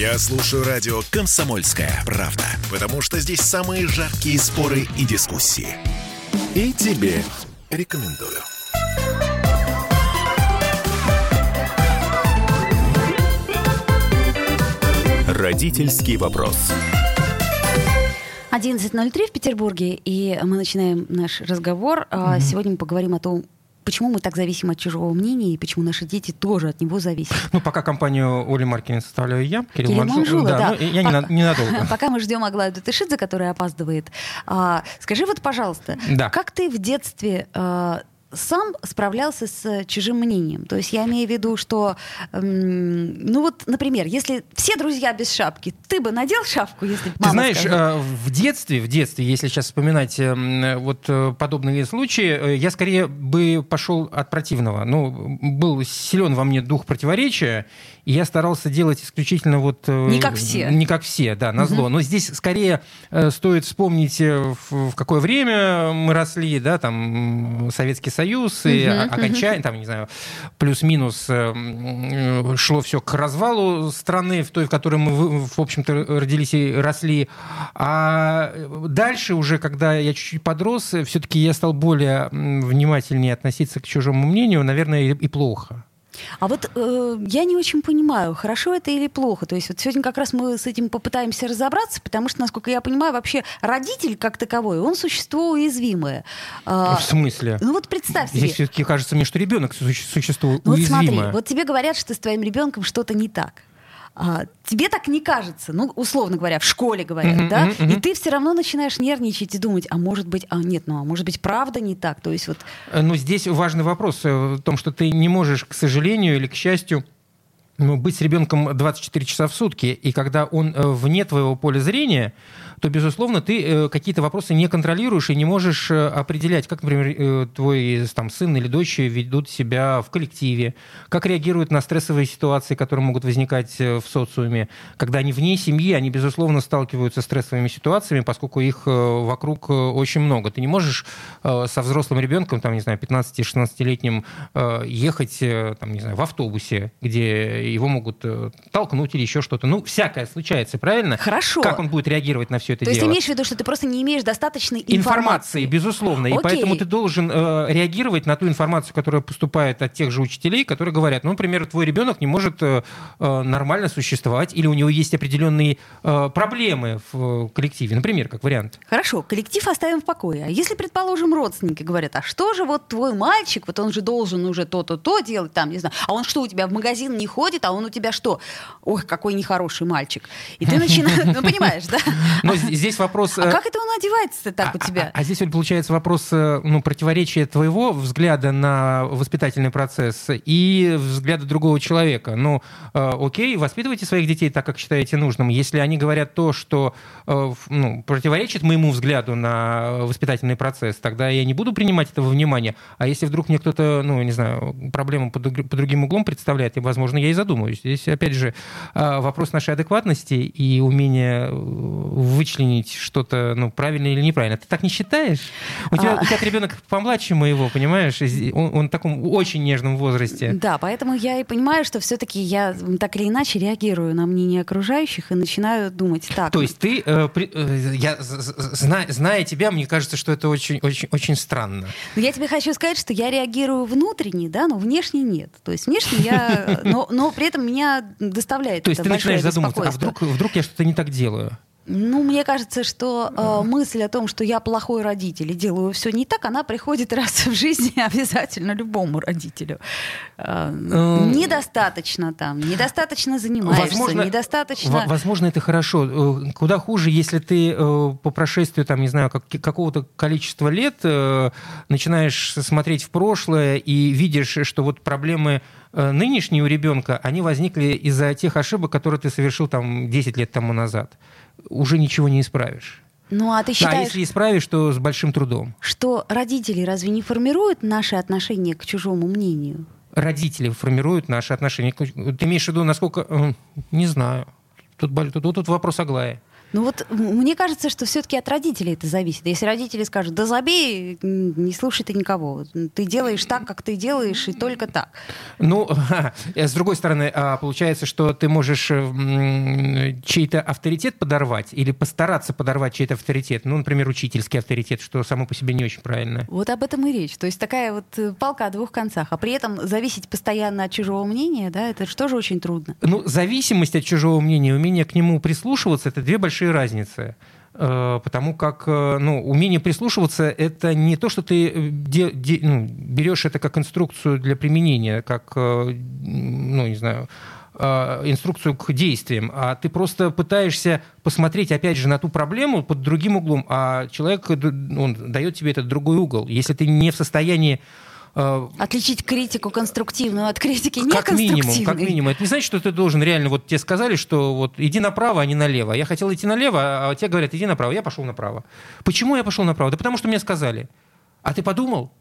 Я слушаю радио «Комсомольская правда», потому что здесь самые жаркие споры и дискуссии. И тебе рекомендую. Родительский вопрос. 11.03 в Петербурге, и мы начинаем наш разговор. Mm-hmm. Сегодня мы поговорим о том, почему мы так зависим от чужого мнения и почему наши дети тоже от него зависят. Ну, пока компанию Оли Маркин составляю я, Кирилл, Кирилл Манжула. Да, да. Ну, я По- ненадолго. Пока мы ждем Аглаю Датышидзе, которая опаздывает. А, скажи вот, пожалуйста, да. как ты в детстве а, сам справлялся с чужим мнением. То есть я имею в виду, что, эм, ну вот, например, если все друзья без шапки, ты бы надел шапку, если бы Ты знаешь, э, в детстве, в детстве, если сейчас вспоминать э, вот э, подобные случаи, э, я скорее бы пошел от противного. Ну, был силен во мне дух противоречия, и я старался делать исключительно вот... Э, не как все. Не как все, да, на зло. Угу. Но здесь скорее э, стоит вспомнить, в, в какое время мы росли, да, там, Советский Союз, и угу, окончание, там, не знаю, плюс-минус э, шло все к развалу страны, в той, в которой мы, в общем-то, родились и росли. А дальше уже, когда я чуть-чуть подрос, все-таки я стал более внимательнее относиться к чужому мнению, наверное, и плохо. А вот э, я не очень понимаю, хорошо это или плохо. То есть вот сегодня как раз мы с этим попытаемся разобраться, потому что, насколько я понимаю, вообще родитель как таковой, он существо уязвимое. А, в смысле? Ну вот представь себе. Здесь все-таки кажется мне, что ребенок существо ну, уязвимое. Вот смотри, вот тебе говорят, что с твоим ребенком что-то не так. А, тебе так не кажется, ну, условно говоря, в школе говорят, uh-huh, да, uh-huh. и ты все равно начинаешь нервничать и думать, а может быть, а нет, ну, а может быть, правда не так, то есть вот... Э, ну, здесь важный вопрос в том, что ты не можешь, к сожалению или к счастью, ну, быть с ребенком 24 часа в сутки, и когда он э, вне твоего поля зрения, то, безусловно, ты э, какие-то вопросы не контролируешь и не можешь э, определять, как, например, твой там, сын или дочь ведут себя в коллективе, как реагируют на стрессовые ситуации, которые могут возникать в социуме. Когда они вне семьи, они, безусловно, сталкиваются с стрессовыми ситуациями, поскольку их вокруг очень много. Ты не можешь со взрослым ребенком, там, не знаю, 15-16-летним ехать, там, не знаю, в автобусе, где его могут толкнуть или еще что-то. Ну, всякое случается, правильно? Хорошо. Как он будет реагировать на все это То дело. есть ты имеешь в виду, что ты просто не имеешь достаточной информации? Информации, безусловно. Окей. И поэтому ты должен э, реагировать на ту информацию, которая поступает от тех же учителей, которые говорят, ну, например, твой ребенок не может э, э нормально существовать, или у него есть определенные э, проблемы в коллективе, например, как вариант. Хорошо, коллектив оставим в покое. А если, предположим, родственники говорят, а что же вот твой мальчик, вот он же должен уже то-то-то делать, там, не знаю, а он что, у тебя в магазин не ходит, а он у тебя что? Ой, какой нехороший мальчик. И ты начинаешь, ну, понимаешь, да? Но здесь вопрос... А э, как это он одевается так у а, тебя? А, а здесь вот получается вопрос э, ну, противоречия твоего взгляда на воспитательный процесс и взгляда другого человека. Ну, э, окей, воспитывайте своих детей так, как считаете нужным. Если они говорят то, что ну, противоречит моему взгляду на воспитательный процесс, тогда я не буду принимать этого внимания. А если вдруг мне кто-то, ну, не знаю, проблему под, под другим углом представляет, и, возможно, я и задумаюсь. Здесь, опять же, вопрос нашей адекватности и умения вычленить что-то ну, правильно или неправильно. Ты так не считаешь? У тебя, а... у тебя ребенок помладше моего, понимаешь? Он, он в таком очень нежном возрасте. Да, поэтому я и понимаю, что все-таки я так или иначе реагирую на мнение окружающих и начинаю думать так. То есть ты, э, при, э, я, зна, зная тебя, мне кажется, что это очень, очень, очень странно. Но я тебе хочу сказать, что я реагирую внутренне, да, но внешне нет. То есть внешне я, но, но при этом меня доставляет. То есть ты начинаешь задумываться, а вдруг, вдруг я что-то не так делаю? Ну, мне кажется, что э, мысль о том, что я плохой родитель и делаю все не так, она приходит раз в жизни обязательно любому родителю. Э, недостаточно там, недостаточно занимаешься, возможно, недостаточно... Возможно, это хорошо. Э, куда хуже, если ты э, по прошествию, там, не знаю, как, какого-то количества лет э, начинаешь смотреть в прошлое и видишь, что вот проблемы нынешние у ребенка, они возникли из-за тех ошибок, которые ты совершил там 10 лет тому назад уже ничего не исправишь. Ну, а ты считаешь... А если исправишь, то с большим трудом. Что родители разве не формируют наши отношения к чужому мнению? Родители формируют наши отношения. Ты имеешь в виду, насколько... Э, не знаю. Тут, тут, тут вопрос Аглая. Ну вот мне кажется, что все-таки от родителей это зависит. Если родители скажут, да забей, не слушай ты никого. Ты делаешь так, как ты делаешь, и только так. Ну, с другой стороны, а, получается, что ты можешь чей-то авторитет подорвать или постараться подорвать чей-то авторитет. Ну, например, учительский авторитет, что само по себе не очень правильно. Вот об этом и речь. То есть такая вот э, палка о двух концах. А при этом зависеть постоянно от чужого мнения, да, это же тоже очень трудно. Ну, зависимость от чужого мнения, умение к нему прислушиваться, это две большие разницы э, потому как э, ну, умение прислушиваться — это не то, что ты де, де, ну, берешь это как инструкцию для применения, как, ну, не знаю, инструкцию к действиям, а ты просто пытаешься посмотреть, опять же, на ту проблему под другим углом, а человек он дает тебе этот другой угол. Если ты не в состоянии Э, Отличить критику конструктивную от критики как минимум, как минимум. Это не значит, что ты должен реально, вот тебе сказали, что вот иди направо, а не налево. Я хотел идти налево, а тебе говорят, иди направо. Я пошел направо. Почему я пошел направо? Да потому что мне сказали. А ты подумал?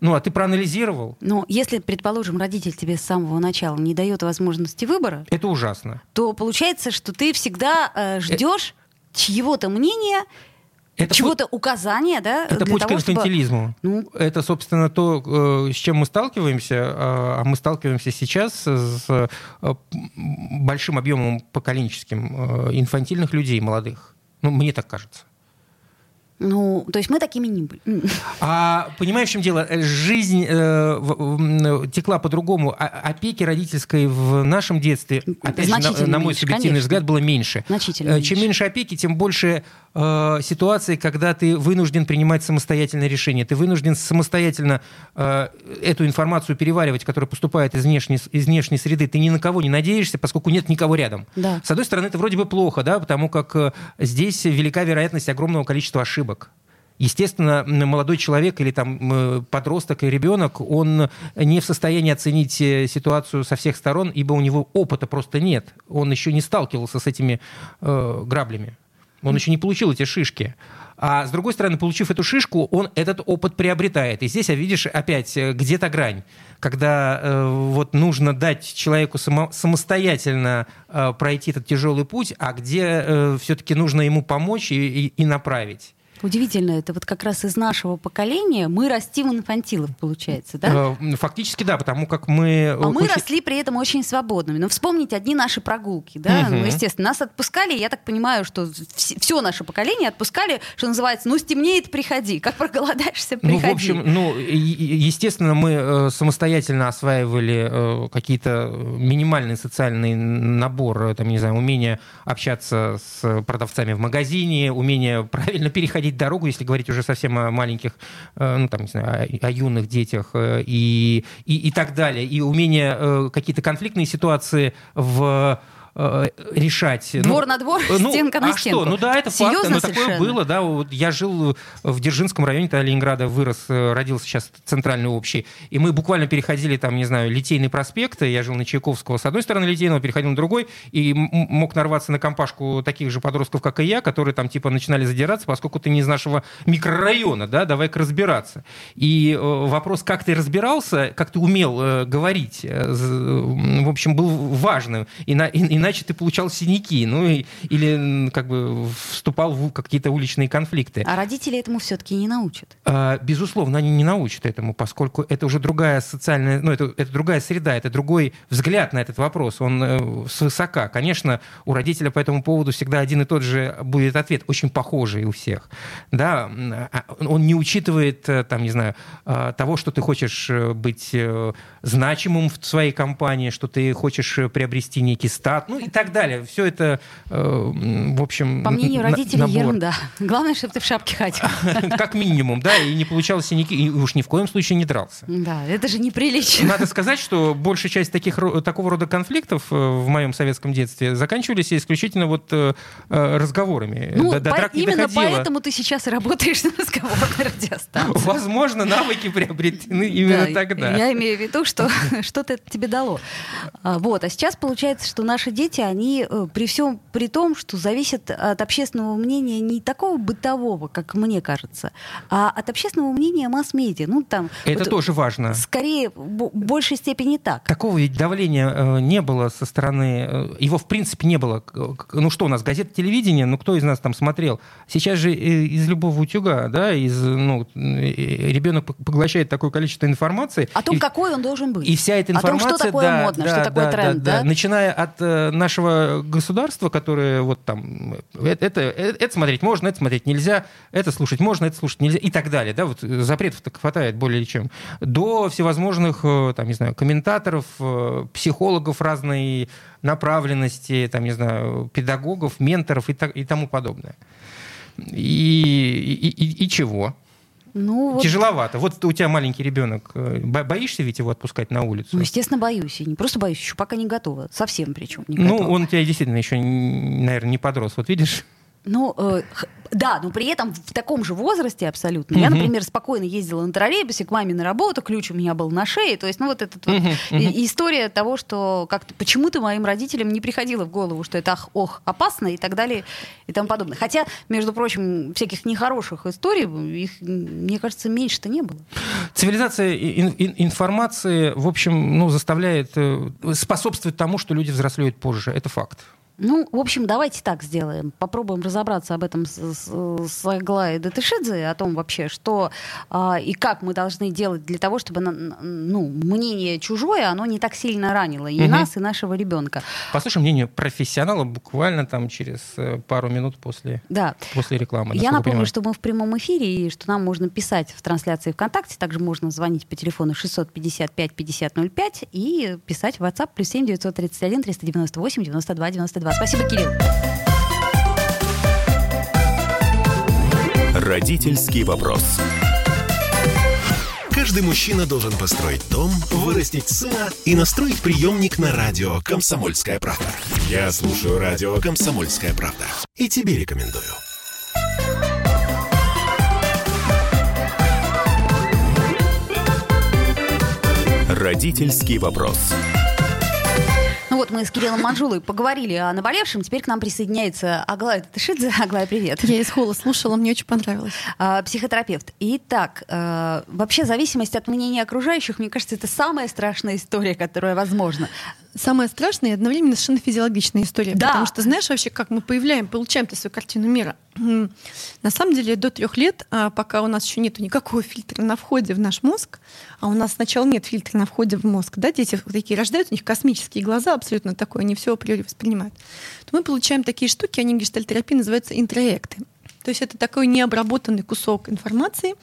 Ну, а ты проанализировал? Ну, если, предположим, родитель тебе с самого начала не дает возможности выбора... Это ужасно. То получается, что ты всегда э, ждешь э... чьего-то мнения это чего-то путь, указания, да? Это путь того, к инфантилизму. Чтобы... Ну... Это, собственно, то, э, с чем мы сталкиваемся, а, а мы сталкиваемся сейчас с э, большим объемом поколенческим э, инфантильных людей, молодых. Ну, мне так кажется. Ну, то есть мы такими не были. А понимаешь, в чем дело? Жизнь э, в, текла по-другому. А, опеки родительской в нашем детстве, опять же, на, на мой субъективный конечно. взгляд, было меньше. Значительно э, Чем меньше. опеки, тем больше э, ситуации, когда ты вынужден принимать самостоятельное решение. Ты вынужден самостоятельно э, эту информацию переваривать, которая поступает из внешней, из внешней среды. Ты ни на кого не надеешься, поскольку нет никого рядом. Да. С одной стороны, это вроде бы плохо, да, потому как э, здесь велика вероятность огромного количества ошибок ошибок. Естественно, молодой человек или там подросток и ребенок, он не в состоянии оценить э, ситуацию со всех сторон, ибо у него опыта просто нет. Он еще не сталкивался с этими э, граблями. Он еще не получил эти шишки. А с другой стороны, получив эту шишку, он этот опыт приобретает. И здесь, видишь, опять э, где-то грань, когда э, вот нужно дать человеку само, самостоятельно э, пройти этот тяжелый путь, а где э, все-таки нужно ему помочь и, и, и направить. Удивительно, это вот как раз из нашего поколения мы растим инфантилов, получается, да? Э, фактически да, потому как мы... А мы росли при этом очень свободными. Но вспомните одни наши прогулки, да? Угу. Ну, естественно, нас отпускали, я так понимаю, что все наше поколение отпускали, что называется, ну, стемнеет, приходи. Как проголодаешься, приходи. Ну, в общем, ну, естественно, мы э, самостоятельно осваивали э, какие-то минимальный социальный набор, там, не знаю, умение общаться с продавцами в магазине, умение правильно переходить переходить дорогу, если говорить уже совсем о маленьких, э, ну, там, не знаю, о, о юных детях э, и, и, и так далее, и умение э, какие-то конфликтные ситуации в Э, решать. Ну, Двор ну, на двор, ну, стенка на а стенку. Что? Ну да, это Серьезно факт, но совершенно? такое было, да. Вот я жил в Дзержинском районе тогда Ленинграда, вырос, э, родился сейчас центральный общий, и мы буквально переходили там, не знаю, Литейный проспект, я жил на Чайковского с одной стороны Литейного, переходил на другой, и мог нарваться на компашку таких же подростков, как и я, которые там типа начинали задираться, поскольку ты не из нашего микрорайона, да, давай-ка разбираться. И э, вопрос, как ты разбирался, как ты умел э, говорить, э, в общем, был важным. И, на, и, и иначе ты получал синяки, ну и, или как бы вступал в какие-то уличные конфликты. А родители этому все-таки не научат? А, безусловно, они не научат этому, поскольку это уже другая социальная, ну это, это другая среда, это другой взгляд на этот вопрос, он э, свысока. Конечно, у родителя по этому поводу всегда один и тот же будет ответ, очень похожий у всех. Да, а, он не учитывает, э, там, не знаю, э, того, что ты хочешь э, быть значимым в своей компании, что ты хочешь приобрести некий статус, ну и так далее. Все это, э, в общем, По мнению родителей, набор. ерунда. Главное, чтобы ты в шапке ходил. Как минимум, да, и не получал синяки, и уж ни в коем случае не дрался. Да, это же неприлично. Надо сказать, что большая часть таких, такого рода конфликтов э, в моем советском детстве заканчивались исключительно вот э, разговорами. Ну, до, до по, именно доходило. поэтому ты сейчас и работаешь на разговорной радиостанции. Возможно, навыки приобретены именно да, тогда. Я имею в виду, что что-то это тебе дало. А, вот, а сейчас получается, что наши дети дети, они э, при всем при том, что зависят от общественного мнения не такого бытового, как мне кажется, а от общественного мнения масс-медиа. Ну, там, Это вот, тоже важно. Скорее, в большей степени так. Такого ведь давления э, не было со стороны... Э, его, в принципе, не было. Ну что у нас, газета, телевидение, ну кто из нас там смотрел? Сейчас же из любого утюга, да, из, ну, ребенок поглощает такое количество информации. О том, и, какой он должен быть. И вся эта информация... О том, что такое да, модно, да, что такое да, тренд, да, да? Начиная от нашего государства, которое вот там... Это, это, это смотреть можно, это смотреть нельзя, это слушать можно, это слушать нельзя и так далее. Да? Вот запретов так хватает более чем. До всевозможных, э, там, не знаю, комментаторов, э, психологов разной направленности, там, не знаю, педагогов, менторов и, так, и тому подобное. И, и, и, и чего? Ну, вот... Тяжеловато. Вот у тебя маленький ребенок. Э, боишься ведь его отпускать на улицу? Ну, естественно, боюсь. И не просто боюсь, еще пока не готова. Совсем причем не готова. Ну, он у тебя действительно еще, наверное, не подрос. Вот видишь? Ну, э, да, но при этом в таком же возрасте абсолютно. Mm-hmm. Я, например, спокойно ездила на троллейбусе к маме на работу, ключ у меня был на шее. То есть, ну, вот эта mm-hmm. вот mm-hmm. история того, что как-то почему-то моим родителям не приходило в голову, что это ах, ох, опасно и так далее и тому подобное. Хотя, между прочим, всяких нехороших историй, их, мне кажется, меньше-то не было. Цивилизация ин- ин- информации, в общем, ну, заставляет, э, способствует тому, что люди взрослеют позже. Это факт. Ну, в общем, давайте так сделаем. Попробуем разобраться об этом с, с, с Аглаей Датышидзе, о том вообще, что а, и как мы должны делать для того, чтобы ну, мнение чужое, оно не так сильно ранило и угу. нас, и нашего ребенка. Послушаем мнение профессионала буквально там через э, пару минут после, да. после рекламы. Я напомню, что мы в прямом эфире, и что нам можно писать в трансляции ВКонтакте, также можно звонить по телефону 655 5005 и писать в WhatsApp плюс 7 931 398 92 92. Спасибо, Кирилл. Родительский вопрос. Каждый мужчина должен построить дом, вырастить сына и настроить приемник на радио «Комсомольская правда». Я слушаю радио «Комсомольская правда» и тебе рекомендую. Родительский вопрос вот мы с Кириллом Манжулой поговорили о наболевшем. Теперь к нам присоединяется Аглая Татышидзе. Аглая, привет. Я из холла слушала, мне очень понравилось. А, психотерапевт. Итак, а, вообще зависимость от мнения окружающих, мне кажется, это самая страшная история, которая возможна самая страшная и одновременно совершенно физиологичная история. Да. Потому что знаешь вообще, как мы появляем, получаем-то свою картину мира. На самом деле до трех лет, а, пока у нас еще нет никакого фильтра на входе в наш мозг, а у нас сначала нет фильтра на входе в мозг, да, дети такие рождаются, у них космические глаза абсолютно такое, они все априори воспринимают, то мы получаем такие штуки, они в гештальтерапии называются интроекты. То есть это такой необработанный кусок информации,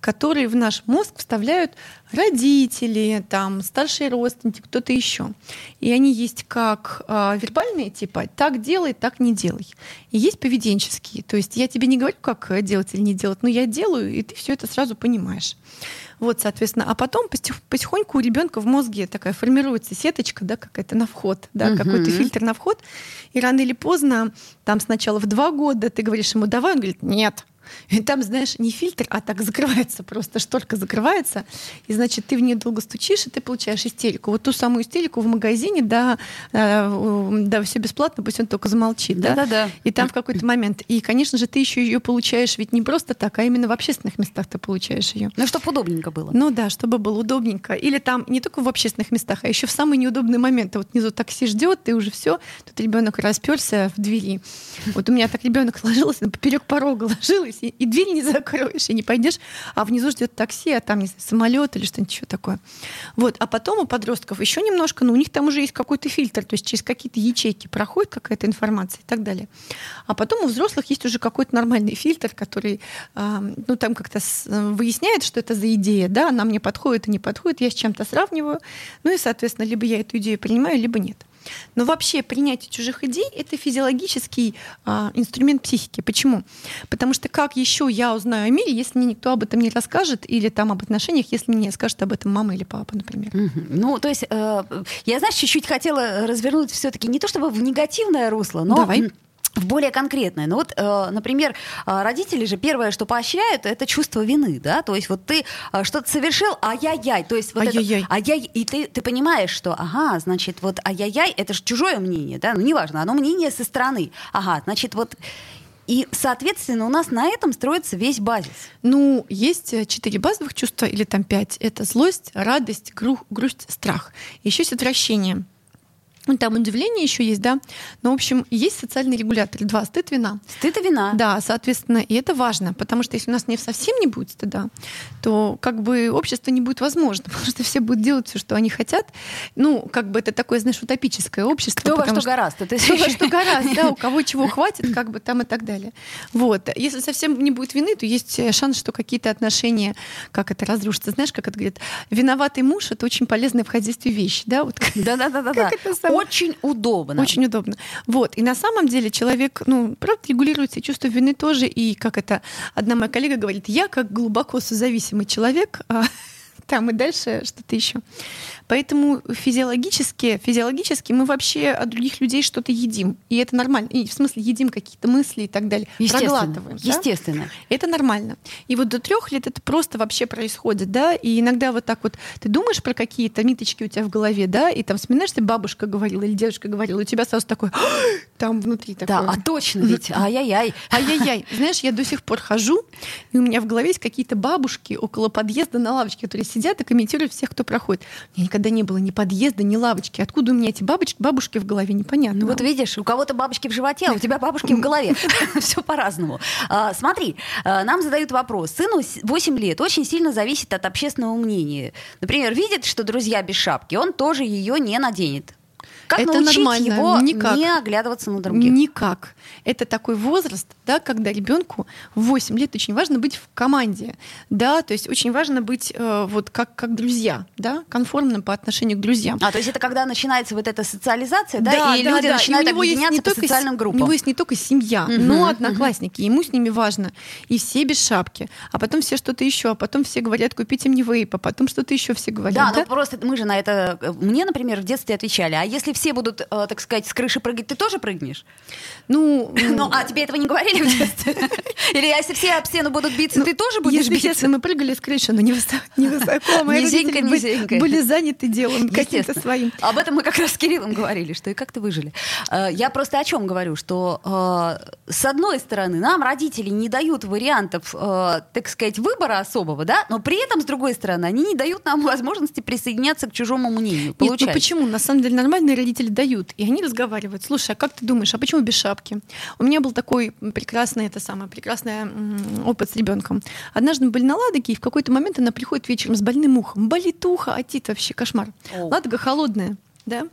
которые в наш мозг вставляют родители, там, старшие родственники, кто-то еще. И они есть как э, вербальные, типа так делай, так не делай. И есть поведенческие. То есть я тебе не говорю, как делать или не делать, но я делаю, и ты все это сразу понимаешь. Вот, соответственно, а потом потихоньку у ребенка в мозге такая формируется сеточка, да, какая-то на вход, да, угу. какой-то фильтр на вход. И рано или поздно, там сначала в два года ты говоришь ему, давай, он говорит, нет, и там, знаешь, не фильтр, а так закрывается просто, шторка закрывается, и, значит, ты в нее долго стучишь, и ты получаешь истерику. Вот ту самую истерику в магазине, да, э, да, все бесплатно, пусть он только замолчит, да? Да-да-да. И там в какой-то момент. И, конечно же, ты еще ее получаешь ведь не просто так, а именно в общественных местах ты получаешь ее. Ну, чтобы удобненько было. Ну да, чтобы было удобненько. Или там не только в общественных местах, а еще в самые неудобные моменты. Вот внизу такси ждет, ты уже все, тут ребенок расперся в двери. Вот у меня так ребенок ложился, поперек порога ложилась, и, и дверь не закроешь, и не пойдешь, а внизу ждет такси, а там, не знаю, самолет или что-нибудь еще такое. Вот. А потом у подростков еще немножко, но ну, у них там уже есть какой-то фильтр, то есть через какие-то ячейки проходит какая-то информация и так далее. А потом у взрослых есть уже какой-то нормальный фильтр, который, э, ну, там как-то выясняет, что это за идея, да, она мне подходит и не подходит, я с чем-то сравниваю, ну и, соответственно, либо я эту идею принимаю, либо нет. Но вообще принятие чужих идей — это физиологический а, инструмент психики. Почему? Потому что как еще я узнаю о мире, если мне никто об этом не расскажет, или там об отношениях, если мне не скажет об этом мама или папа, например. Mm-hmm. Ну, то есть э, я, знаешь, чуть-чуть хотела развернуть все таки не то чтобы в негативное русло, но... Давай в более конкретное. Ну вот, э, например, э, родители же первое, что поощряют, это чувство вины, да, то есть вот ты э, что-то совершил, ай-яй-яй, то есть вот ай-яй-яй. это, ай-яй, и ты, ты понимаешь, что, ага, значит, вот ай-яй-яй, это же чужое мнение, да, ну неважно, оно мнение со стороны, ага, значит, вот и, соответственно, у нас на этом строится весь базис. Ну, есть четыре базовых чувства, или там пять. Это злость, радость, гру- грусть, страх. Еще есть отвращение. Ну, там удивление еще есть, да. Но, в общем, есть социальный регулятор. Два. Стыд, вина. Стыд и вина. Да, соответственно, и это важно, потому что если у нас не совсем не будет стыда, то как бы общество не будет возможно, потому что все будут делать все, что они хотят. Ну, как бы это такое, знаешь, утопическое общество. Кто во что, что гораздо. Кто во что гораздо, да, у кого чего хватит, как бы там и так далее. Вот. Если совсем не будет вины, то есть шанс, что какие-то отношения, как это разрушится. Знаешь, как это говорит, виноватый муж — это очень полезная в хозяйстве вещь, да? Вот, Да-да-да. Очень удобно. Очень удобно. Вот. И на самом деле человек, ну, правда, регулирует себе чувство вины тоже. И как это одна моя коллега говорит, я как глубоко созависимый человек, а там и дальше что-то еще. Поэтому физиологически, физиологически мы вообще от других людей что-то едим. И это нормально. И в смысле едим какие-то мысли и так далее. Естественно. Проглатываем. Естественно. Да? Это нормально. И вот до трех лет это просто вообще происходит, да. И иногда вот так вот ты думаешь про какие-то ниточки у тебя в голове, да, и там вспоминаешь, бабушка говорила или дедушка говорила, у тебя сразу такой там внутри такое. Да, а точно ведь, ай-яй-яй. Ай-яй-яй. Знаешь, я до сих пор хожу, и у меня в голове есть какие-то бабушки около подъезда на лавочке, которые сидят и комментируют всех, кто проходит. Мне никогда не было ни подъезда, ни лавочки. Откуда у меня эти бабочки, бабушки в голове, непонятно. Ну вот видишь, у кого-то бабочки в животе, а у тебя бабушки в голове. Все по-разному. А, смотри, а, нам задают вопрос. Сыну 8 лет, очень сильно зависит от общественного мнения. Например, видит, что друзья без шапки, он тоже ее не наденет. Как это научить нормально. его Никак. не оглядываться на других? Никак. Это такой возраст, да, когда ребенку в 8 лет очень важно быть в команде, да, то есть очень важно быть э, вот как, как друзья, да, конформным по отношению к друзьям. А, то есть это когда начинается вот эта социализация, да, да и да, люди да. начинают и объединяться по социальным группам. У него есть не только семья, uh-huh, но одноклассники, uh-huh. ему с ними важно. И все без шапки, а потом все что-то еще, а потом все говорят, купите мне вейп, а потом что-то еще все говорят. Да, да, ну просто мы же на это, э, мне, например, в детстве отвечали, а если все будут, э, так сказать, с крыши прыгать, ты тоже прыгнешь? Ну, ну а тебе этого не говорили в детстве? Или если все об стену будут биться, ну, ты тоже будешь биться? Если мы прыгали с крыши, но не высоко, не высоко. Мои низенько. Были, заняты делом каким-то своим. Об этом мы как раз с Кириллом говорили, что и как ты выжили. Э, я просто о чем говорю, что э, с одной стороны нам родители не дают вариантов, э, так сказать, выбора особого, да, но при этом с другой стороны они не дают нам возможности присоединяться к чужому мнению. Нет, ну почему? На самом деле нормальные родители дают, и они разговаривают. Слушай, а как ты думаешь, а почему без шапки? У меня был такой прекрасный, это самое, прекрасный опыт с ребенком. Однажды мы были на Ладоге, и в какой-то момент она приходит вечером с больным ухом. Болит ухо, а тит вообще кошмар. О. Ладога холодная, да?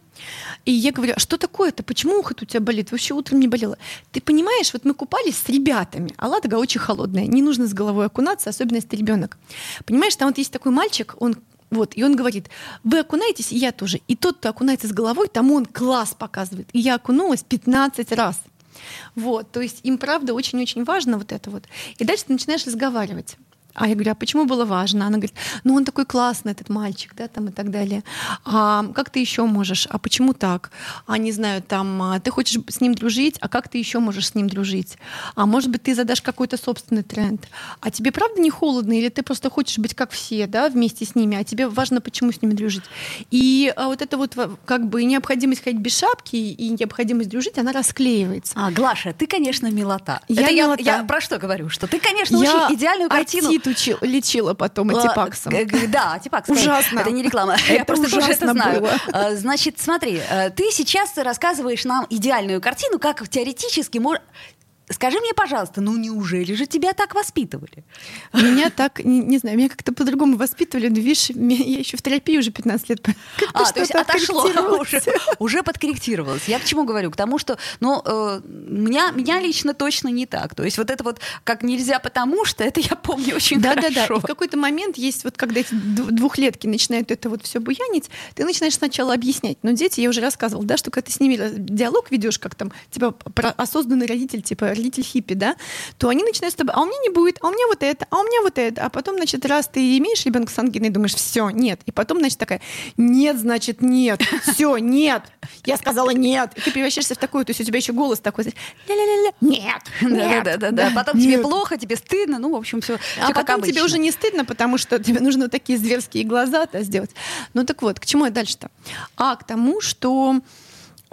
И я говорю, а что такое-то? Почему ухо у тебя болит? Вообще утром не болело. Ты понимаешь, вот мы купались с ребятами, а Ладога очень холодная. Не нужно с головой окунаться, особенно если ты ребенок. Понимаешь, там вот есть такой мальчик, он вот, и он говорит, вы окунаетесь, и я тоже. И тот, кто окунается с головой, тому он класс показывает. И я окунулась 15 раз. Вот, то есть им, правда, очень-очень важно вот это вот. И дальше ты начинаешь разговаривать. А я говорю, а почему было важно? Она говорит, ну он такой классный, этот мальчик, да, там и так далее. А как ты еще можешь? А почему так? А не знаю, там, а, ты хочешь с ним дружить, а как ты еще можешь с ним дружить? А может быть, ты задашь какой-то собственный тренд? А тебе правда не холодно, или ты просто хочешь быть как все, да, вместе с ними, а тебе важно, почему с ними дружить? И а вот это вот как бы необходимость ходить без шапки и необходимость дружить, она расклеивается. А, Глаша, ты, конечно, милота. Я, это милота. Я, я про что говорю? Что ты, конечно, я очень идеальную картину учил, лечила потом антипаксом. Да, антипакс. Ужасно. Это не реклама. Я просто тоже это знаю. А, значит, смотри, э, ты сейчас рассказываешь нам идеальную картину, как теоретически Скажи мне, пожалуйста, ну неужели же тебя так воспитывали? Меня так, не, не знаю, меня как-то по-другому воспитывали, но видишь, я еще в терапии уже 15 лет. А, то есть отошло, уже, уже подкорректировалось. Я к чему говорю? К тому, что, ну, э, меня, меня лично точно не так. То есть вот это вот как нельзя потому что, это я помню очень да, хорошо. Да-да-да, в какой-то момент есть вот, когда эти двухлетки начинают это вот все буянить, ты начинаешь сначала объяснять. Но дети, я уже рассказывала, да, что когда ты с ними диалог ведешь, как там, типа, осознанный родитель, типа, родитель хиппи, да, то они начинают с тобой, а у меня не будет, а у меня вот это, а у меня вот это. А потом, значит, раз ты имеешь ребенка с ангиной, думаешь, все, нет. И потом, значит, такая, нет, значит, нет, все, нет. Я сказала нет. И ты превращаешься в такую, то есть у тебя еще голос такой, ля-ля-ля-ля, нет, нет. Да-да-да. Потом тебе плохо, тебе стыдно, ну, в общем, все А потом тебе уже не стыдно, потому что тебе нужно такие зверские глаза-то сделать. Ну так вот, к чему я дальше-то? А к тому, что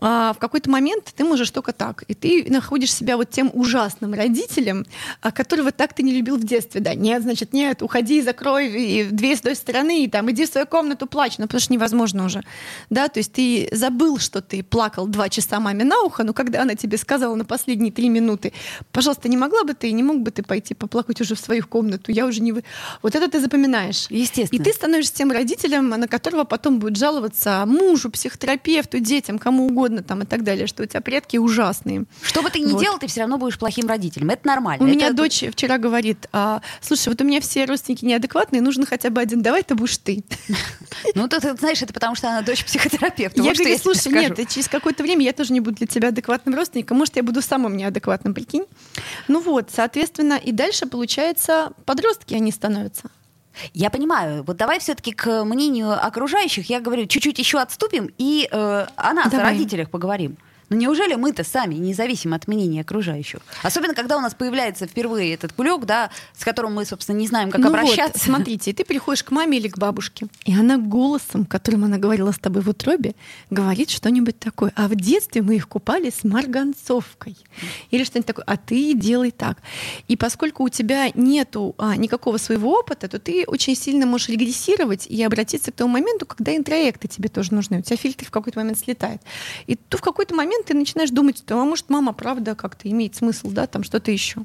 в какой-то момент ты можешь только так. И ты находишь себя вот тем ужасным родителем, а, которого так ты не любил в детстве. Да, нет, значит, нет, уходи, закрой и дверь с той стороны, и там, иди в свою комнату, плачь. Ну, потому что невозможно уже. Да, то есть ты забыл, что ты плакал два часа маме на ухо, но когда она тебе сказала на последние три минуты, пожалуйста, не могла бы ты, не мог бы ты пойти поплакать уже в свою комнату, я уже не... Вы... Вот это ты запоминаешь. Естественно. И ты становишься тем родителем, на которого потом будет жаловаться мужу, психотерапевту, детям, кому угодно угодно там и так далее, что у тебя предки ужасные. Что бы ты ни вот. делал, ты все равно будешь плохим родителем. Это нормально. У это... меня дочь вчера говорит, а, слушай, вот у меня все родственники неадекватные, нужно хотя бы один, давай это будешь ты. Ну, ты, знаешь, это потому что она дочь психотерапевта. Я говорю, слушай, нет, через какое-то время я тоже не буду для тебя адекватным родственником, может, я буду самым неадекватным, прикинь. Ну вот, соответственно, и дальше, получается, подростки они становятся. Я понимаю. Вот давай все-таки к мнению окружающих. Я говорю, чуть-чуть еще отступим и э, о нас, давай. о родителях поговорим. Но неужели мы-то сами не зависим от мнения окружающих? Особенно, когда у нас появляется впервые этот кулек, да, с которым мы, собственно, не знаем, как ну обращаться. Вот, смотрите, ты приходишь к маме или к бабушке, и она голосом, которым она говорила с тобой в утробе, говорит что-нибудь такое. А в детстве мы их купали с марганцовкой. Или что-нибудь такое. А ты делай так. И поскольку у тебя нету а, никакого своего опыта, то ты очень сильно можешь регрессировать и обратиться к тому моменту, когда интроекты тебе тоже нужны. У тебя фильтр в какой-то момент слетает. И то в какой-то момент момент ты начинаешь думать, что, а может, мама правда как-то имеет смысл, да, там что-то еще.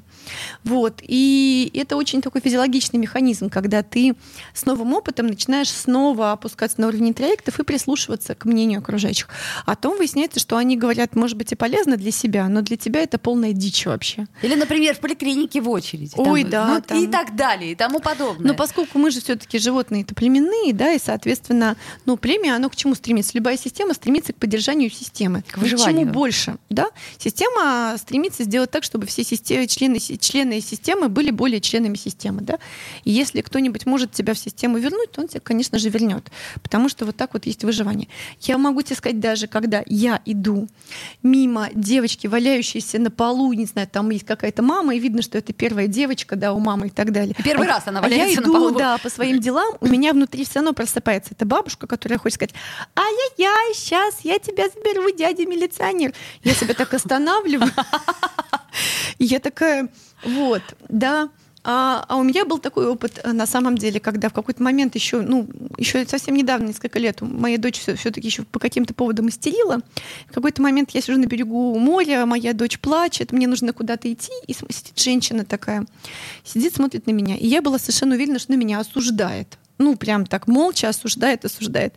Вот. И это очень такой физиологичный механизм, когда ты с новым опытом начинаешь снова опускаться на уровень интроектов и прислушиваться к мнению окружающих. А потом выясняется, что они говорят, может быть, и полезно для себя, но для тебя это полная дичь вообще. Или, например, в поликлинике в очереди. Ой, там, да. Ну, там... И так далее, и тому подобное. Но поскольку мы же все-таки животные-то племенные, да, и, соответственно, ну, племя, оно к чему стремится? Любая система стремится к поддержанию системы. К выживанию чему больше. Да? Система стремится сделать так, чтобы все системы, члены, члены системы были более членами системы. Да? И если кто-нибудь может тебя в систему вернуть, то он тебя, конечно же, вернет. Потому что вот так вот есть выживание. Я могу тебе сказать, даже когда я иду мимо девочки, валяющейся на полу, не знаю, там есть какая-то мама, и видно, что это первая девочка, да, у мамы и так далее. Первый а, раз она валяется а я иду, на полу. да, по своим делам, у меня внутри все равно просыпается эта бабушка, которая хочет сказать, ай-яй-яй, сейчас я тебя заберу, дядя милиционер милиционер. Я себя так останавливаю. Я такая, вот, да. А, а у меня был такой опыт э, на самом деле, когда в какой-то момент еще, ну, еще совсем недавно, несколько лет, моя дочь все-таки еще по каким-то поводам истерила. В какой-то момент я сижу на берегу моря, моя дочь плачет, мне нужно куда-то идти, и сидит женщина такая, сидит, смотрит на меня. И я была совершенно уверена, что на меня осуждает ну, прям так молча осуждает, осуждает.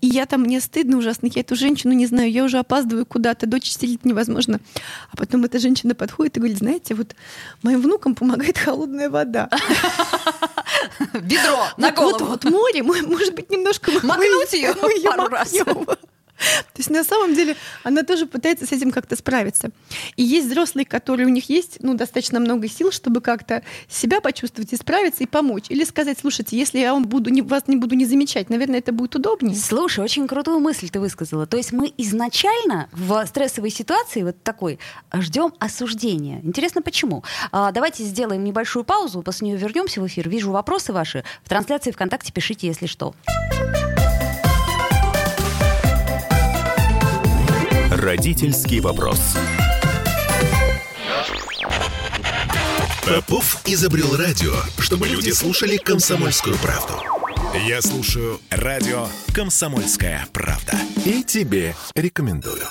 И я там, мне стыдно ужасно, я эту женщину не знаю, я уже опаздываю куда-то, дочь сидит невозможно. А потом эта женщина подходит и говорит, знаете, вот моим внукам помогает холодная вода. Бедро на голову. Вот, вот море, может быть, немножко... Макнуть ее пару раз. То есть на самом деле она тоже пытается с этим как-то справиться. И есть взрослые, которые у них есть ну, достаточно много сил, чтобы как-то себя почувствовать и справиться и помочь. Или сказать, слушайте, если я вам буду, не, вас не буду не замечать, наверное, это будет удобнее. Слушай, очень крутую мысль ты высказала. То есть мы изначально в стрессовой ситуации вот такой ждем осуждения. Интересно, почему? А, давайте сделаем небольшую паузу, после нее вернемся в эфир. Вижу вопросы ваши. В трансляции ВКонтакте пишите, если что. Родительский вопрос. Попов изобрел радио, чтобы люди слушали комсомольскую правду. Я слушаю радио «Комсомольская правда». И тебе рекомендую.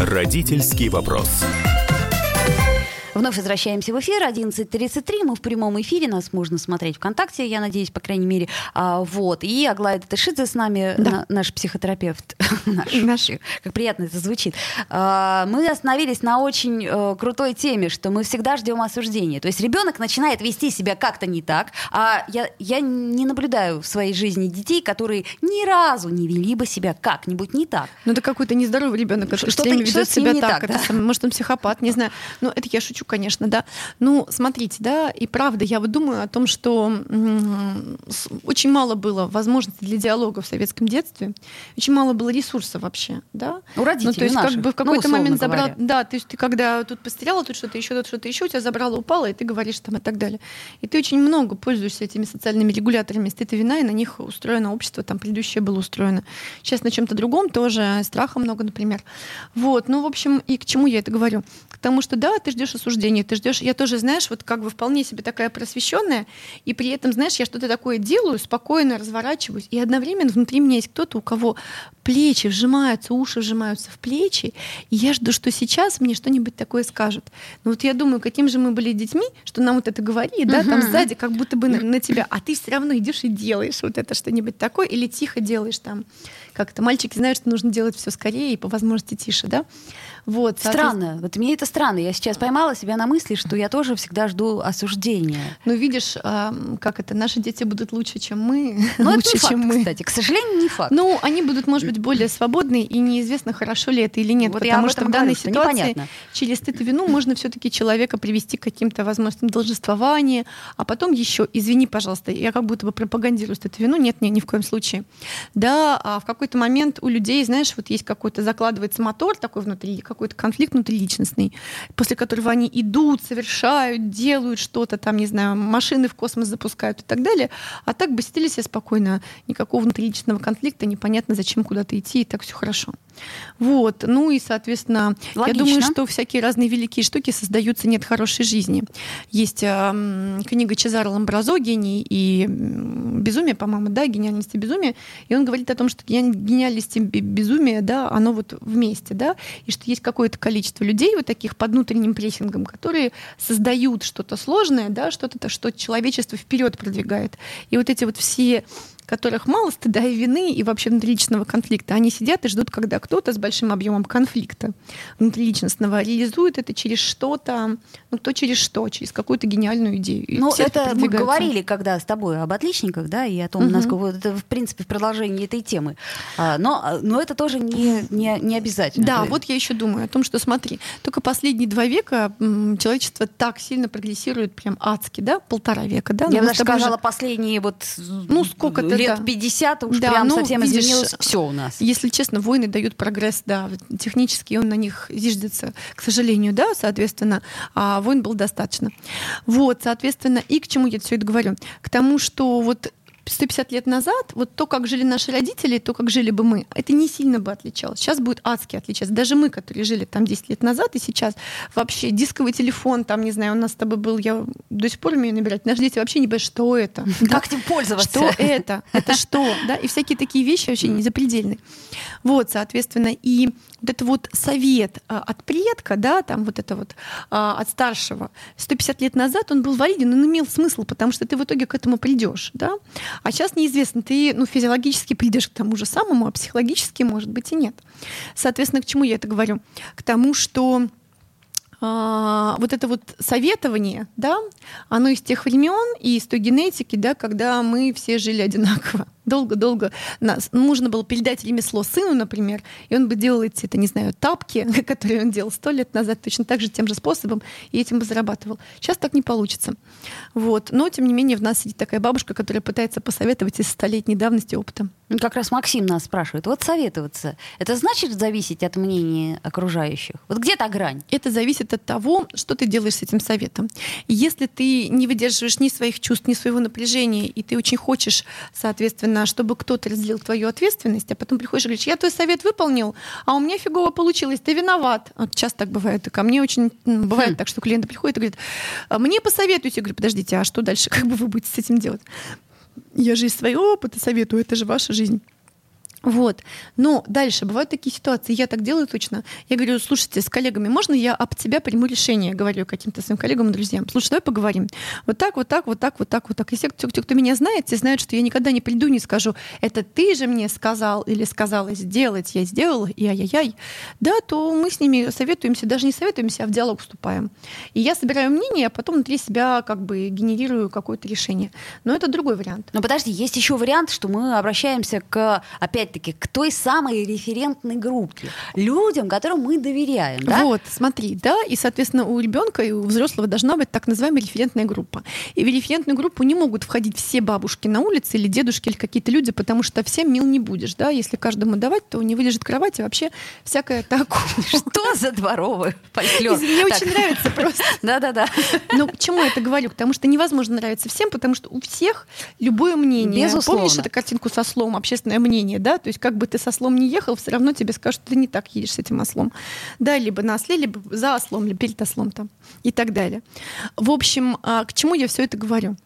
Родительский вопрос. Вновь возвращаемся в эфир. 11.33. Мы в прямом эфире. Нас можно смотреть ВКонтакте, я надеюсь, по крайней мере. А, вот. И Аглая Татышидзе с нами, да. на, наш психотерапевт. наш. наш. Как приятно это звучит. А, мы остановились на очень э, крутой теме, что мы всегда ждем осуждения. То есть ребенок начинает вести себя как-то не так, а я, я не наблюдаю в своей жизни детей, которые ни разу не вели бы себя как-нибудь не так. Ну это какой-то нездоровый ребенок, который что ведет себя так. так да? может, он психопат, не знаю. Ну это я шучу, конечно, да. Ну, смотрите, да, и правда, я вот думаю о том, что очень мало было возможностей для диалога в советском детстве, очень мало было ресурсов вообще, да. У родителей ну, то есть наших, как бы в ну, какой-то ну, момент забрал, да, то есть ты когда тут постряла, тут что-то еще, тут что-то еще, у тебя забрало, упало, и ты говоришь там и так далее. И ты очень много пользуешься этими социальными регуляторами, стыд и вина, и на них устроено общество, там предыдущее было устроено. Сейчас на чем-то другом тоже, страха много, например. Вот, ну, в общем, и к чему я это говорю? К тому, что да, ты ждешь осуждения, ты ждешь, я тоже, знаешь, вот как бы вполне себе такая просвещенная, и при этом, знаешь, я что-то такое делаю, спокойно разворачиваюсь, и одновременно внутри меня есть кто-то, у кого плечи вжимаются, уши вжимаются в плечи, и я жду, что сейчас мне что-нибудь такое скажут. Ну вот я думаю, каким же мы были детьми, что нам вот это говорили, да, там сзади как будто бы на, на тебя, а ты все равно идешь и делаешь вот это что-нибудь такое, или тихо делаешь там. Как-то мальчики знают, что нужно делать все скорее и по возможности тише, да. Вот, странно. Вот мне это странно. Я сейчас поймала себя на мысли, что я тоже всегда жду осуждения. Ну, видишь, как это, наши дети будут лучше, чем мы. Ну, лучше, это не чем факт, мы. кстати. К сожалению, не факт. Ну, они будут, может быть, более свободны, и неизвестно, хорошо ли это или нет. Вот потому что в данной говорю, ситуации непонятно. через стыд и вину можно все-таки человека привести к каким-то возможностям должествования, а потом еще, извини, пожалуйста, я как будто бы пропагандирую стыд и вину. Нет, нет, ни в коем случае. Да, а в какой-то момент у людей, знаешь, вот есть какой-то, закладывается мотор такой внутри, какой-то конфликт внутриличностный, после которого они идут, совершают, делают что-то, там, не знаю, машины в космос запускают и так далее. А так бы сидели себе спокойно, никакого внутриличного конфликта, непонятно, зачем куда-то идти, и так все хорошо. Вот. Ну и, соответственно, Логично. я думаю, что всякие разные великие штуки создаются нет хорошей жизни. Есть э, книга Чезаро Ламбразо «Гений и безумие», по-моему, да, «Гениальность и безумие», и он говорит о том, что гениальность и безумие, да, оно вот вместе, да, и что есть какое-то количество людей вот таких под внутренним прессингом, которые создают что-то сложное, да, что-то, что человечество вперед продвигает. И вот эти вот все которых мало стыда и вины и вообще внутриличного конфликта. Они сидят и ждут, когда кто-то с большим объемом конфликта внутриличностного реализует это через что-то, ну кто через что, через какую-то гениальную идею. Ну это мы говорили когда с тобой об отличниках, да, и о том, угу. насколько это в принципе в продолжении этой темы. А, но, но это тоже не, не, не обязательно. Да, вот я еще думаю о том, что смотри, только последние два века человечество так сильно прогрессирует прям адски, да, полтора века, да. Я даже сказала же... последние вот ну сколько-то лет 50 уж да, прям ну, совсем видишь, изменилось все у нас. Если честно, войны дают прогресс, да, технически он на них зиждется, к сожалению, да, соответственно, а войн было достаточно. Вот, соответственно, и к чему я все это говорю? К тому, что вот 150 лет назад, вот то, как жили наши родители, то, как жили бы мы, это не сильно бы отличалось. Сейчас будет адски отличаться. Даже мы, которые жили там 10 лет назад и сейчас, вообще дисковый телефон, там, не знаю, у нас с тобой был, я до сих пор умею набирать. Наши дети вообще не понимают, что это. Как этим пользоваться? Что это? Это что? Да? И всякие такие вещи вообще не запредельные. Вот, соответственно, и вот это вот совет а, от предка, да, там вот это вот а, от старшего, 150 лет назад он был валиден, он имел смысл, потому что ты в итоге к этому придешь, да. А сейчас неизвестно, ты ну, физиологически придешь к тому же самому, а психологически, может быть, и нет. Соответственно, к чему я это говорю? К тому, что а, вот это вот советование, да, оно из тех времен и из той генетики, да, когда мы все жили одинаково долго-долго нас нужно было передать ремесло сыну, например, и он бы делал эти, это, не знаю, тапки, которые он делал сто лет назад, точно так же тем же способом, и этим бы зарабатывал. Сейчас так не получится. Вот. Но, тем не менее, в нас сидит такая бабушка, которая пытается посоветовать из столетней давности опытом. Ну, как раз Максим нас спрашивает, вот советоваться, это значит зависеть от мнения окружающих? Вот где та грань? Это зависит от того, что ты делаешь с этим советом. если ты не выдерживаешь ни своих чувств, ни своего напряжения, и ты очень хочешь, соответственно, нужно, чтобы кто-то разделил твою ответственность, а потом приходишь и говоришь, я твой совет выполнил, а у меня фигово получилось, ты виноват. Вот часто так бывает. И ко мне очень бывает хм. так, что клиенты приходят и говорят, «А мне посоветуйте. Я говорю, подождите, а что дальше? Как бы вы будете с этим делать? Я же из своего опыта советую, это же ваша жизнь. Вот. Но дальше бывают такие ситуации, я так делаю точно. Я говорю, слушайте, с коллегами, можно я об тебя приму решение? Говорю каким-то своим коллегам и друзьям. Слушай, давай поговорим. Вот так, вот так, вот так, вот так, вот так. Если кто, кто, кто меня знает, те знают, что я никогда не приду, не скажу, это ты же мне сказал или сказала сделать, я сделала, и ай-яй-яй. Да, то мы с ними советуемся, даже не советуемся, а в диалог вступаем. И я собираю мнение, а потом внутри себя как бы генерирую какое-то решение. Но это другой вариант. Но подожди, есть еще вариант, что мы обращаемся к, опять опять-таки, к той самой референтной группе, людям, которым мы доверяем. Да? Вот, смотри, да, и, соответственно, у ребенка и у взрослого должна быть так называемая референтная группа. И в референтную группу не могут входить все бабушки на улице или дедушки или какие-то люди, потому что всем мил не будешь, да, если каждому давать, то не вылежит кровать и вообще всякое такое. Что за дворовый фольклор? Мне очень нравится просто. Да-да-да. Но к чему я это говорю? Потому что невозможно нравиться всем, потому что у всех любое мнение. Безусловно. Помнишь эту картинку со словом «общественное мнение», да? То есть как бы ты со слом не ехал, все равно тебе скажут, что ты не так едешь с этим ослом. Да, либо на осле, либо за ослом, либо перед ослом там и так далее. В общем, а, к чему я все это говорю?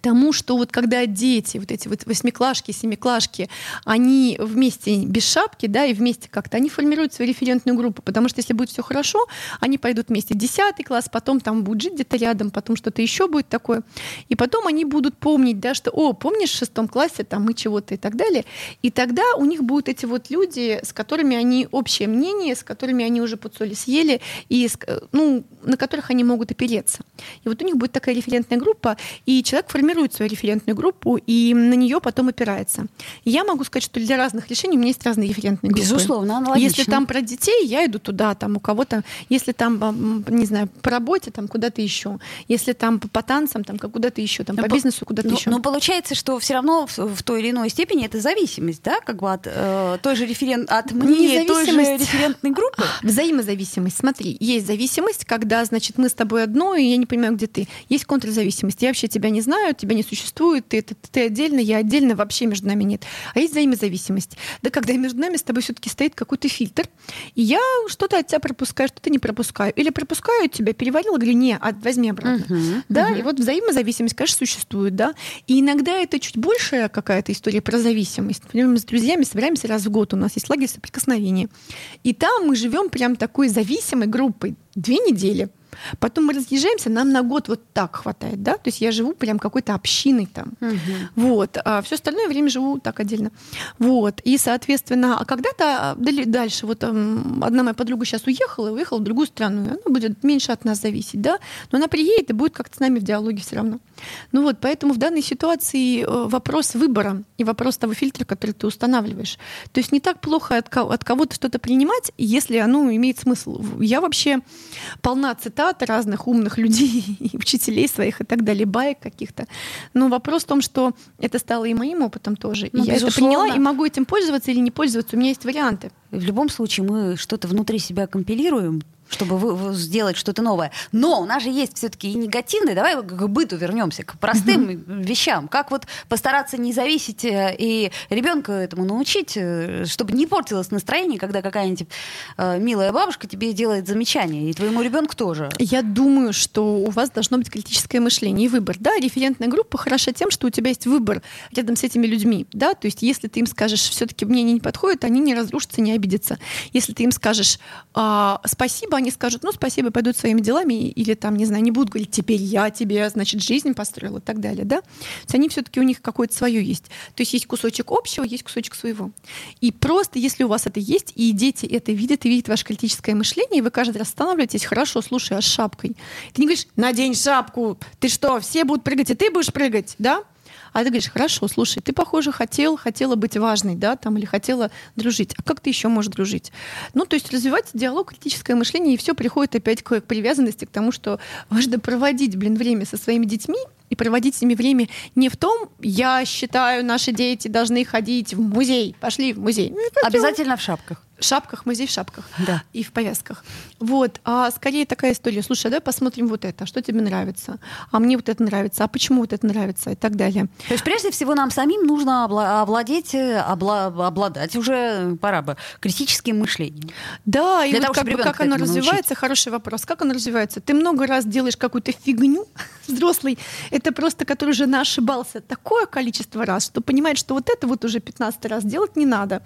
Тому, что вот когда дети, вот эти вот восьмиклашки, семиклашки, они вместе без шапки, да, и вместе как-то, они формируют свою референтную группу, потому что если будет все хорошо, они пойдут вместе в 10 класс, потом там будут жить где-то рядом, потом что-то еще будет такое, и потом они будут помнить, да, что, о, помнишь, в шестом классе там мы чего-то и так далее, и тогда у них будут эти вот люди, с которыми они общее мнение, с которыми они уже под соли съели, и, ну, на которых они могут опереться. И вот у них будет такая референтная группа, и человек формирует свою референтную группу и на нее потом опирается. Я могу сказать, что для разных решений у меня есть разные референтные группы. Безусловно, аналогично. Если там про детей, я иду туда, там у кого-то, если там, не знаю, по работе, там куда-то еще, если там по, по танцам, там куда-то еще, там но, по бизнесу куда-то но, еще. Но получается, что все равно в, в той или иной степени это зависимость, да, как бы от э, той же референт, от мнения той же референтной группы. Взаимозависимость. Смотри, есть зависимость, когда, значит, мы с тобой одно, и я не понимаю, где ты. Есть контрзависимость. Я вообще тебя не знаю, тебя не существует, ты, ты, ты отдельно, я отдельно, вообще между нами нет. А есть взаимозависимость. Да когда между нами с тобой все-таки стоит какой-то фильтр, и я что-то от тебя пропускаю, что-то не пропускаю. Или пропускаю тебя, переварила, говорю, не, а, возьми обратно. Uh-huh, да, uh-huh. и вот взаимозависимость, конечно, существует, да. И иногда это чуть большая какая-то история про зависимость. Например, мы с друзьями собираемся раз в год, у нас есть лагерь соприкосновения. И там мы живем прям такой зависимой группой две недели. Потом мы разъезжаемся, нам на год вот так хватает, да, то есть я живу прям какой-то общиной там, угу. вот, а все остальное время живу так отдельно, вот, и, соответственно, а когда-то дальше, вот одна моя подруга сейчас уехала, уехала в другую страну, она будет меньше от нас зависеть, да, но она приедет и будет как-то с нами в диалоге все равно. Ну вот, поэтому в данной ситуации э, вопрос выбора и вопрос того фильтра, который ты устанавливаешь. То есть не так плохо от кого-то что-то принимать, если оно имеет смысл. Я вообще полна цитат разных умных людей, и учителей своих и так далее, баек каких-то. Но вопрос в том, что это стало и моим опытом тоже. Ну, и я это приняла и могу этим пользоваться или не пользоваться. У меня есть варианты. В любом случае мы что-то внутри себя компилируем, чтобы вы, сделать что-то новое. Но у нас же есть все-таки и негативные. Давай к быту вернемся, к простым mm-hmm. вещам. Как вот постараться не зависеть э, и ребенка этому научить, э, чтобы не портилось настроение, когда какая-нибудь э, милая бабушка тебе делает замечание, и твоему ребенку тоже. Я думаю, что у вас должно быть критическое мышление и выбор. Да, референтная группа хороша тем, что у тебя есть выбор рядом с этими людьми. Да, то есть если ты им скажешь, все-таки мнение не подходит, они не разрушатся, не обидятся. Если ты им скажешь а, спасибо, они скажут, ну, спасибо, пойдут своими делами, или там, не знаю, не будут говорить, теперь я тебе, значит, жизнь построил и так далее, да? То есть они все-таки у них какое-то свое есть. То есть есть кусочек общего, есть кусочек своего. И просто, если у вас это есть, и дети это видят, и видят ваше критическое мышление, и вы каждый раз останавливаетесь, хорошо, слушай, а с шапкой? Ты не говоришь, надень шапку, ты что, все будут прыгать, и ты будешь прыгать, да? А ты говоришь, хорошо, слушай, ты, похоже, хотел, хотела быть важной, да, там, или хотела дружить. А как ты еще можешь дружить? Ну, то есть развивать диалог, критическое мышление, и все приходит опять к, к привязанности, к тому, что важно проводить, блин, время со своими детьми, и проводить с ними время не в том, я считаю, наши дети должны ходить в музей. Пошли в музей. Обязательно в шапках шапках, музей в шапках да. и в повязках. Вот, а скорее такая история. Слушай, давай посмотрим вот это, что тебе нравится, а мне вот это нравится, а почему вот это нравится и так далее. То есть прежде всего нам самим нужно овладеть, обла обладать уже пора бы критическим мышлением. Да, и Для вот того, как, бы, как оно развивается, научить. хороший вопрос. Как оно развивается? Ты много раз делаешь какую-то фигню, взрослый это просто который уже ошибался такое количество раз, что понимает, что вот это вот уже 15 раз делать не надо.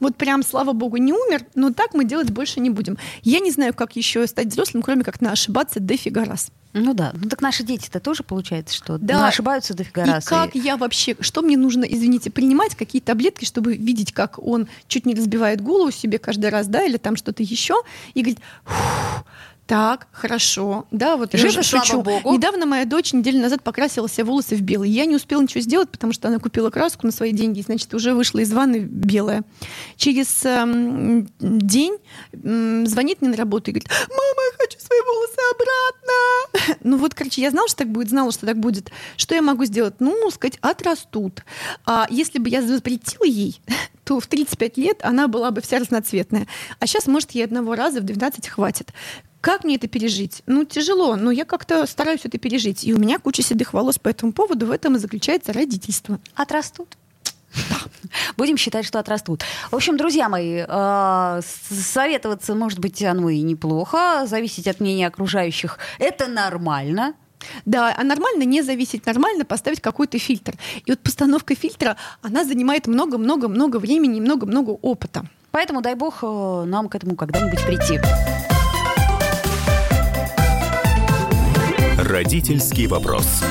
Вот прям, слава богу, не умер, но так мы делать больше не будем. Я не знаю, как еще стать взрослым, кроме как на ошибаться дофига раз. Ну да, ну так наши дети-то тоже получается, что да. ну, ошибаются дофига раз. И как я вообще, что мне нужно, извините, принимать какие таблетки, чтобы видеть, как он чуть не разбивает голову себе каждый раз, да, или там что-то еще, и говорит, так, хорошо. Да, вот Живо, я шучу. Богу. Недавно моя дочь неделю назад покрасила себе волосы в белый. Я не успела ничего сделать, потому что она купила краску на свои деньги, значит, уже вышла из ванны белая. Через эм, день эм, звонит мне на работу и говорит, мама, я хочу свои волосы обратно. Ну вот, короче, я знала, что так будет, знала, что так будет. Что я могу сделать? Ну, сказать, отрастут. А если бы я запретила ей, то в 35 лет она была бы вся разноцветная. А сейчас, может, ей одного раза в 12 хватит. Как мне это пережить? Ну, тяжело, но я как-то стараюсь это пережить. И у меня куча седых волос по этому поводу. В этом и заключается родительство. Отрастут? Будем считать, что отрастут. В общем, друзья мои, э, советоваться, может быть, оно и неплохо. Зависеть от мнения окружающих – это нормально. Да, а нормально не зависеть, нормально поставить какой-то фильтр. И вот постановка фильтра, она занимает много-много-много времени и много-много опыта. Поэтому дай бог э, нам к этому когда-нибудь прийти. Родительский вопрос.